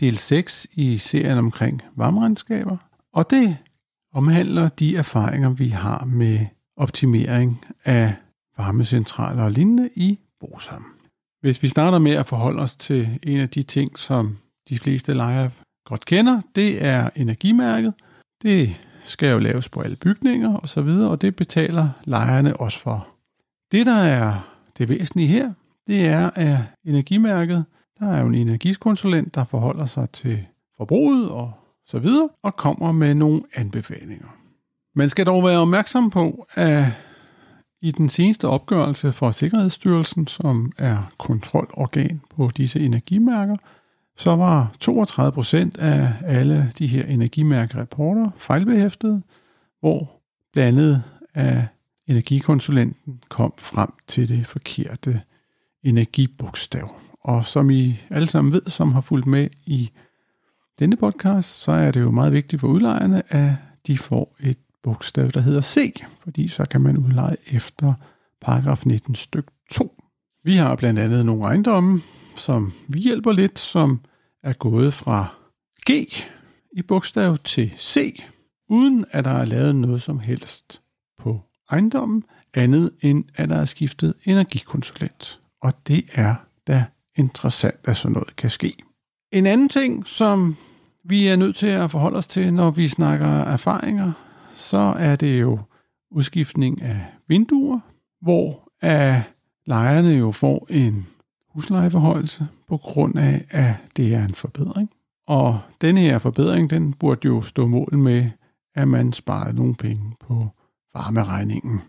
del 6 i serien omkring varmeregnskaber, og det omhandler de erfaringer, vi har med optimering af varmecentraler og lignende i Bosom. Hvis vi starter med at forholde os til en af de ting, som de fleste lejere godt kender, det er energimærket. Det skal jo laves på alle bygninger og så videre, og det betaler lejerne også for. Det, der er det væsentlige her, det er, at energimærket, der er jo en energikonsulent, der forholder sig til forbruget og så videre, og kommer med nogle anbefalinger. Man skal dog være opmærksom på, at i den seneste opgørelse fra Sikkerhedsstyrelsen, som er kontrolorgan på disse energimærker, så var 32 procent af alle de her energimærkerapporter fejlbehæftede, hvor blandt andet af energikonsulenten kom frem til det forkerte energibogstav. Og som I alle sammen ved, som har fulgt med i denne podcast, så er det jo meget vigtigt for udlejerne, at de får et bogstav, der hedder C, fordi så kan man udleje efter paragraf 19 styk 2. Vi har blandt andet nogle ejendomme, som vi hjælper lidt, som er gået fra G i bogstav til C, uden at der er lavet noget som helst på ejendommen, andet end at der er skiftet energikonsulent. Og det er da interessant, at sådan noget kan ske. En anden ting, som vi er nødt til at forholde os til, når vi snakker erfaringer, så er det jo udskiftning af vinduer, hvor at lejerne jo får en huslejeforhøjelse på grund af, at det er en forbedring. Og denne her forbedring, den burde jo stå mål med, at man sparede nogle penge på varmeregningen.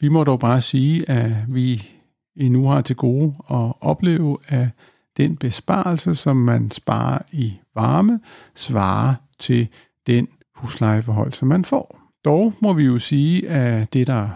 Vi må dog bare sige, at vi endnu har til gode at opleve, at den besparelse, som man sparer i varme, svarer til den huslejeforhold, som man får. Dog må vi jo sige, at det, der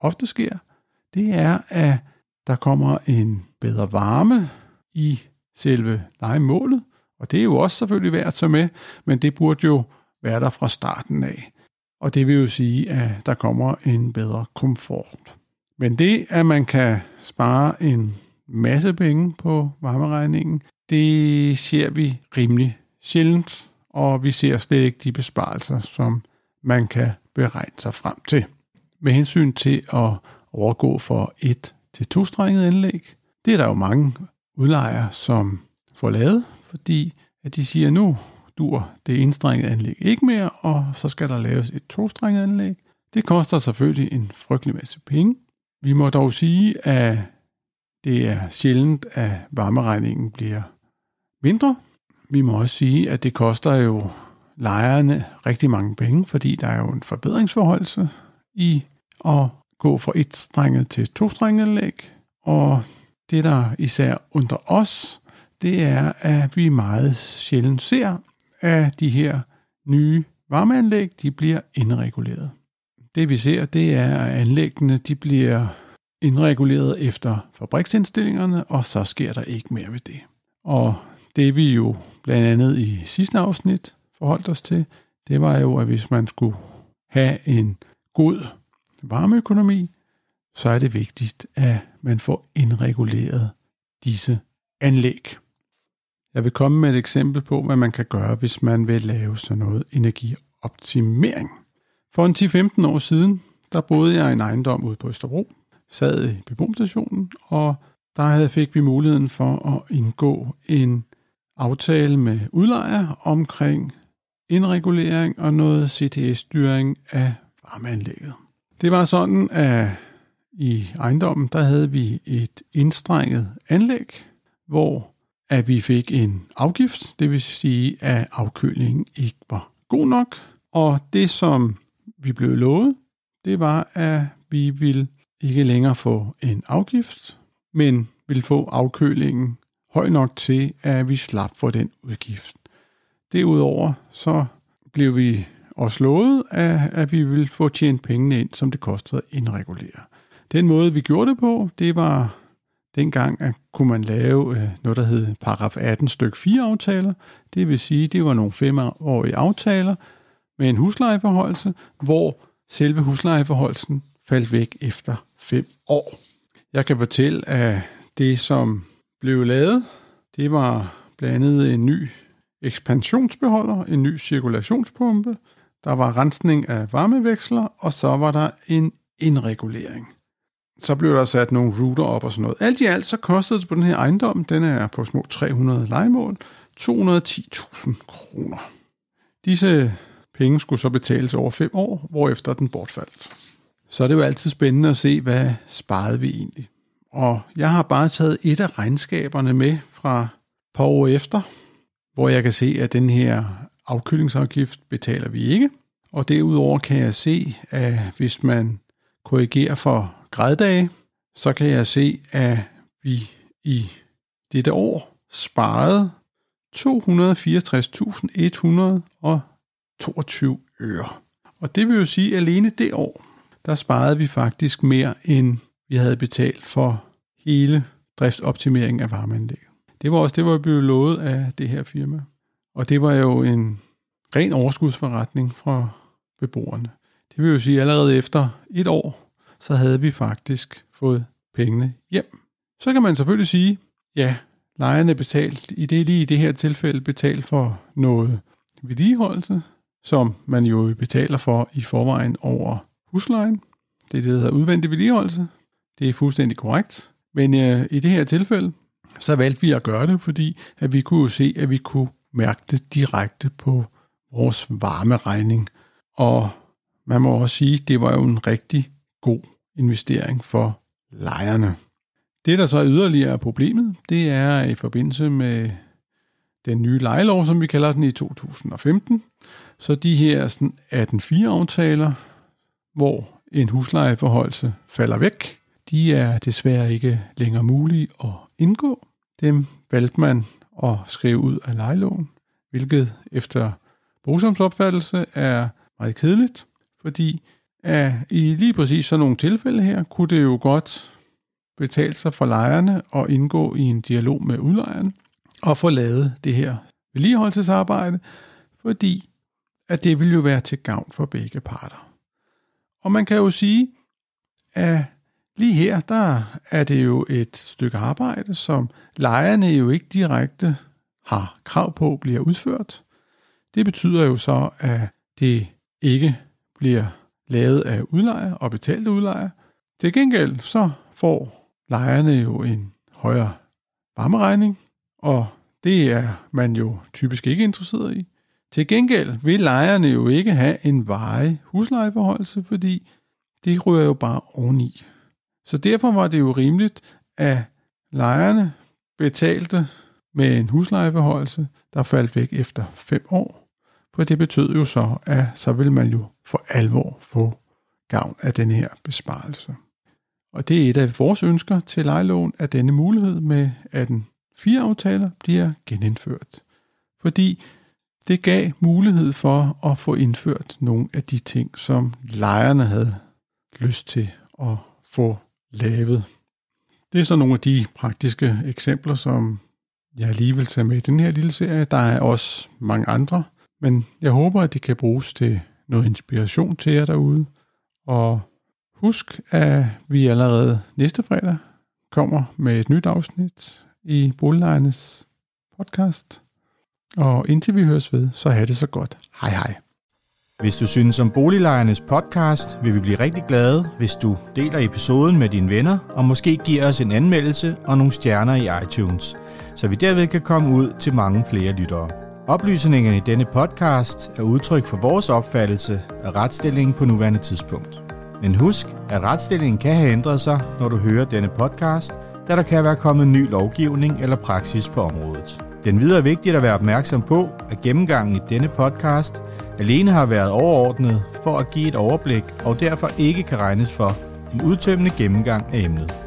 ofte sker, det er, at der kommer en bedre varme i selve legemålet, og det er jo også selvfølgelig værd at tage med, men det burde jo være der fra starten af. Og det vil jo sige, at der kommer en bedre komfort. Men det, at man kan spare en masse penge på varmeregningen. Det ser vi rimelig sjældent, og vi ser slet ikke de besparelser, som man kan beregne sig frem til. Med hensyn til at overgå for et til tostrenget anlæg, det er der jo mange udlejere, som får lavet, fordi at de siger, nu dur det enstrengede anlæg ikke mere, og så skal der laves et tostrenget anlæg. Det koster selvfølgelig en frygtelig masse penge. Vi må dog sige, at det er sjældent, at varmeregningen bliver mindre. Vi må også sige, at det koster jo lejerne rigtig mange penge, fordi der er jo en forbedringsforholdelse i at gå fra et strenget til to anlæg. Og det, der især under os, det er, at vi meget sjældent ser, at de her nye varmeanlæg, de bliver indreguleret. Det vi ser, det er, at anlæggene de bliver indreguleret efter fabriksindstillingerne, og så sker der ikke mere ved det. Og det vi jo blandt andet i sidste afsnit forholdt os til, det var jo, at hvis man skulle have en god varmeøkonomi, så er det vigtigt, at man får indreguleret disse anlæg. Jeg vil komme med et eksempel på, hvad man kan gøre, hvis man vil lave sådan noget energioptimering. For en 10-15 år siden, der boede jeg i en ejendom ude på Østerbro, sad i beboelsestationen, og der fik vi muligheden for at indgå en aftale med udlejer omkring indregulering og noget CTS-styring af varmeanlægget. Det var sådan, at i ejendommen, der havde vi et indstrenget anlæg, hvor at vi fik en afgift, det vil sige, at afkølingen ikke var god nok. Og det, som vi blev lovet, det var, at vi ville ikke længere få en afgift, men ville få afkølingen høj nok til, at vi slap for den udgift. Derudover så blev vi også lovet, at, at vi ville få tjent pengene ind, som det kostede at indregulere. Den måde, vi gjorde det på, det var dengang, at kunne man lave øh, noget, der hed paragraf 18 stykke 4 aftaler. Det vil sige, det var nogle femårige aftaler med en huslejeforholdelse, hvor selve huslejeforholdelsen faldt væk efter fem år. Jeg kan fortælle, at det, som blev lavet, det var blandt andet en ny ekspansionsbeholder, en ny cirkulationspumpe, der var rensning af varmeveksler, og så var der en indregulering. Så blev der sat nogle router op og sådan noget. Alt i alt så kostede det på den her ejendom, den er på små 300 legemål, 210.000 kroner. Disse penge skulle så betales over fem år, hvorefter den bortfaldt. Så er det jo altid spændende at se, hvad sparede vi egentlig. Og jeg har bare taget et af regnskaberne med fra par år efter, hvor jeg kan se, at den her afkølingsafgift betaler vi ikke. Og derudover kan jeg se, at hvis man korrigerer for græddage, så kan jeg se, at vi i dette år sparede 264.100 og 22 øre. Og det vil jo sige, at alene det år, der sparede vi faktisk mere, end vi havde betalt for hele driftsoptimeringen af varmeanlægget. Det var også det, var blev lovet af det her firma. Og det var jo en ren overskudsforretning fra beboerne. Det vil jo sige, at allerede efter et år, så havde vi faktisk fået pengene hjem. Så kan man selvfølgelig sige, ja, lejerne betalt, i det lige i det her tilfælde betalt for noget vedligeholdelse, som man jo betaler for i forvejen over huslejen. Det er det, der hedder udvendig vedligeholdelse. Det er fuldstændig korrekt. Men øh, i det her tilfælde, så valgte vi at gøre det, fordi at vi kunne se, at vi kunne mærke det direkte på vores varmeregning. Og man må også sige, at det var jo en rigtig god investering for lejerne. Det, der så er yderligere problemet, det er i forbindelse med den nye lejelov, som vi kalder den i 2015. Så de her 18-4-aftaler, hvor en huslejeforholdelse falder væk, de er desværre ikke længere mulige at indgå. Dem valgte man at skrive ud af lejeloven, hvilket efter Brugsoms opfattelse er meget kedeligt, fordi at i lige præcis sådan nogle tilfælde her, kunne det jo godt betale sig for lejerne at indgå i en dialog med udlejeren at få lavet det her vedligeholdelsesarbejde, fordi at det vil jo være til gavn for begge parter. Og man kan jo sige, at lige her, der er det jo et stykke arbejde, som lejerne jo ikke direkte har krav på bliver udført. Det betyder jo så, at det ikke bliver lavet af udlejer og betalt udlejer. Til gengæld så får lejerne jo en højere varmeregning, og det er man jo typisk ikke interesseret i. Til gengæld vil lejerne jo ikke have en varig huslejeforholdelse, fordi det rører jo bare oveni. Så derfor var det jo rimeligt, at lejerne betalte med en huslejeforholdelse, der faldt væk efter fem år. For det betød jo så, at så vil man jo for alvor få gavn af den her besparelse. Og det er et af vores ønsker til lejelån, at denne mulighed med, at den fire aftaler bliver genindført. Fordi det gav mulighed for at få indført nogle af de ting, som lejerne havde lyst til at få lavet. Det er så nogle af de praktiske eksempler, som jeg lige vil tage med i den her lille serie. Der er også mange andre, men jeg håber, at det kan bruges til noget inspiration til jer derude. Og husk, at vi allerede næste fredag kommer med et nyt afsnit i Boliglejernes podcast. Og indtil vi høres ved, så have det så godt. Hej hej. Hvis du synes om Boliglejernes podcast, vil vi blive rigtig glade, hvis du deler episoden med dine venner, og måske giver os en anmeldelse og nogle stjerner i iTunes, så vi derved kan komme ud til mange flere lyttere. Oplysningerne i denne podcast er udtryk for vores opfattelse af retsstillingen på nuværende tidspunkt. Men husk, at retsstillingen kan have ændret sig, når du hører denne podcast, da der kan være kommet ny lovgivning eller praksis på området. Den videre er vigtigt at være opmærksom på, at gennemgangen i denne podcast alene har været overordnet for at give et overblik og derfor ikke kan regnes for en udtømmende gennemgang af emnet.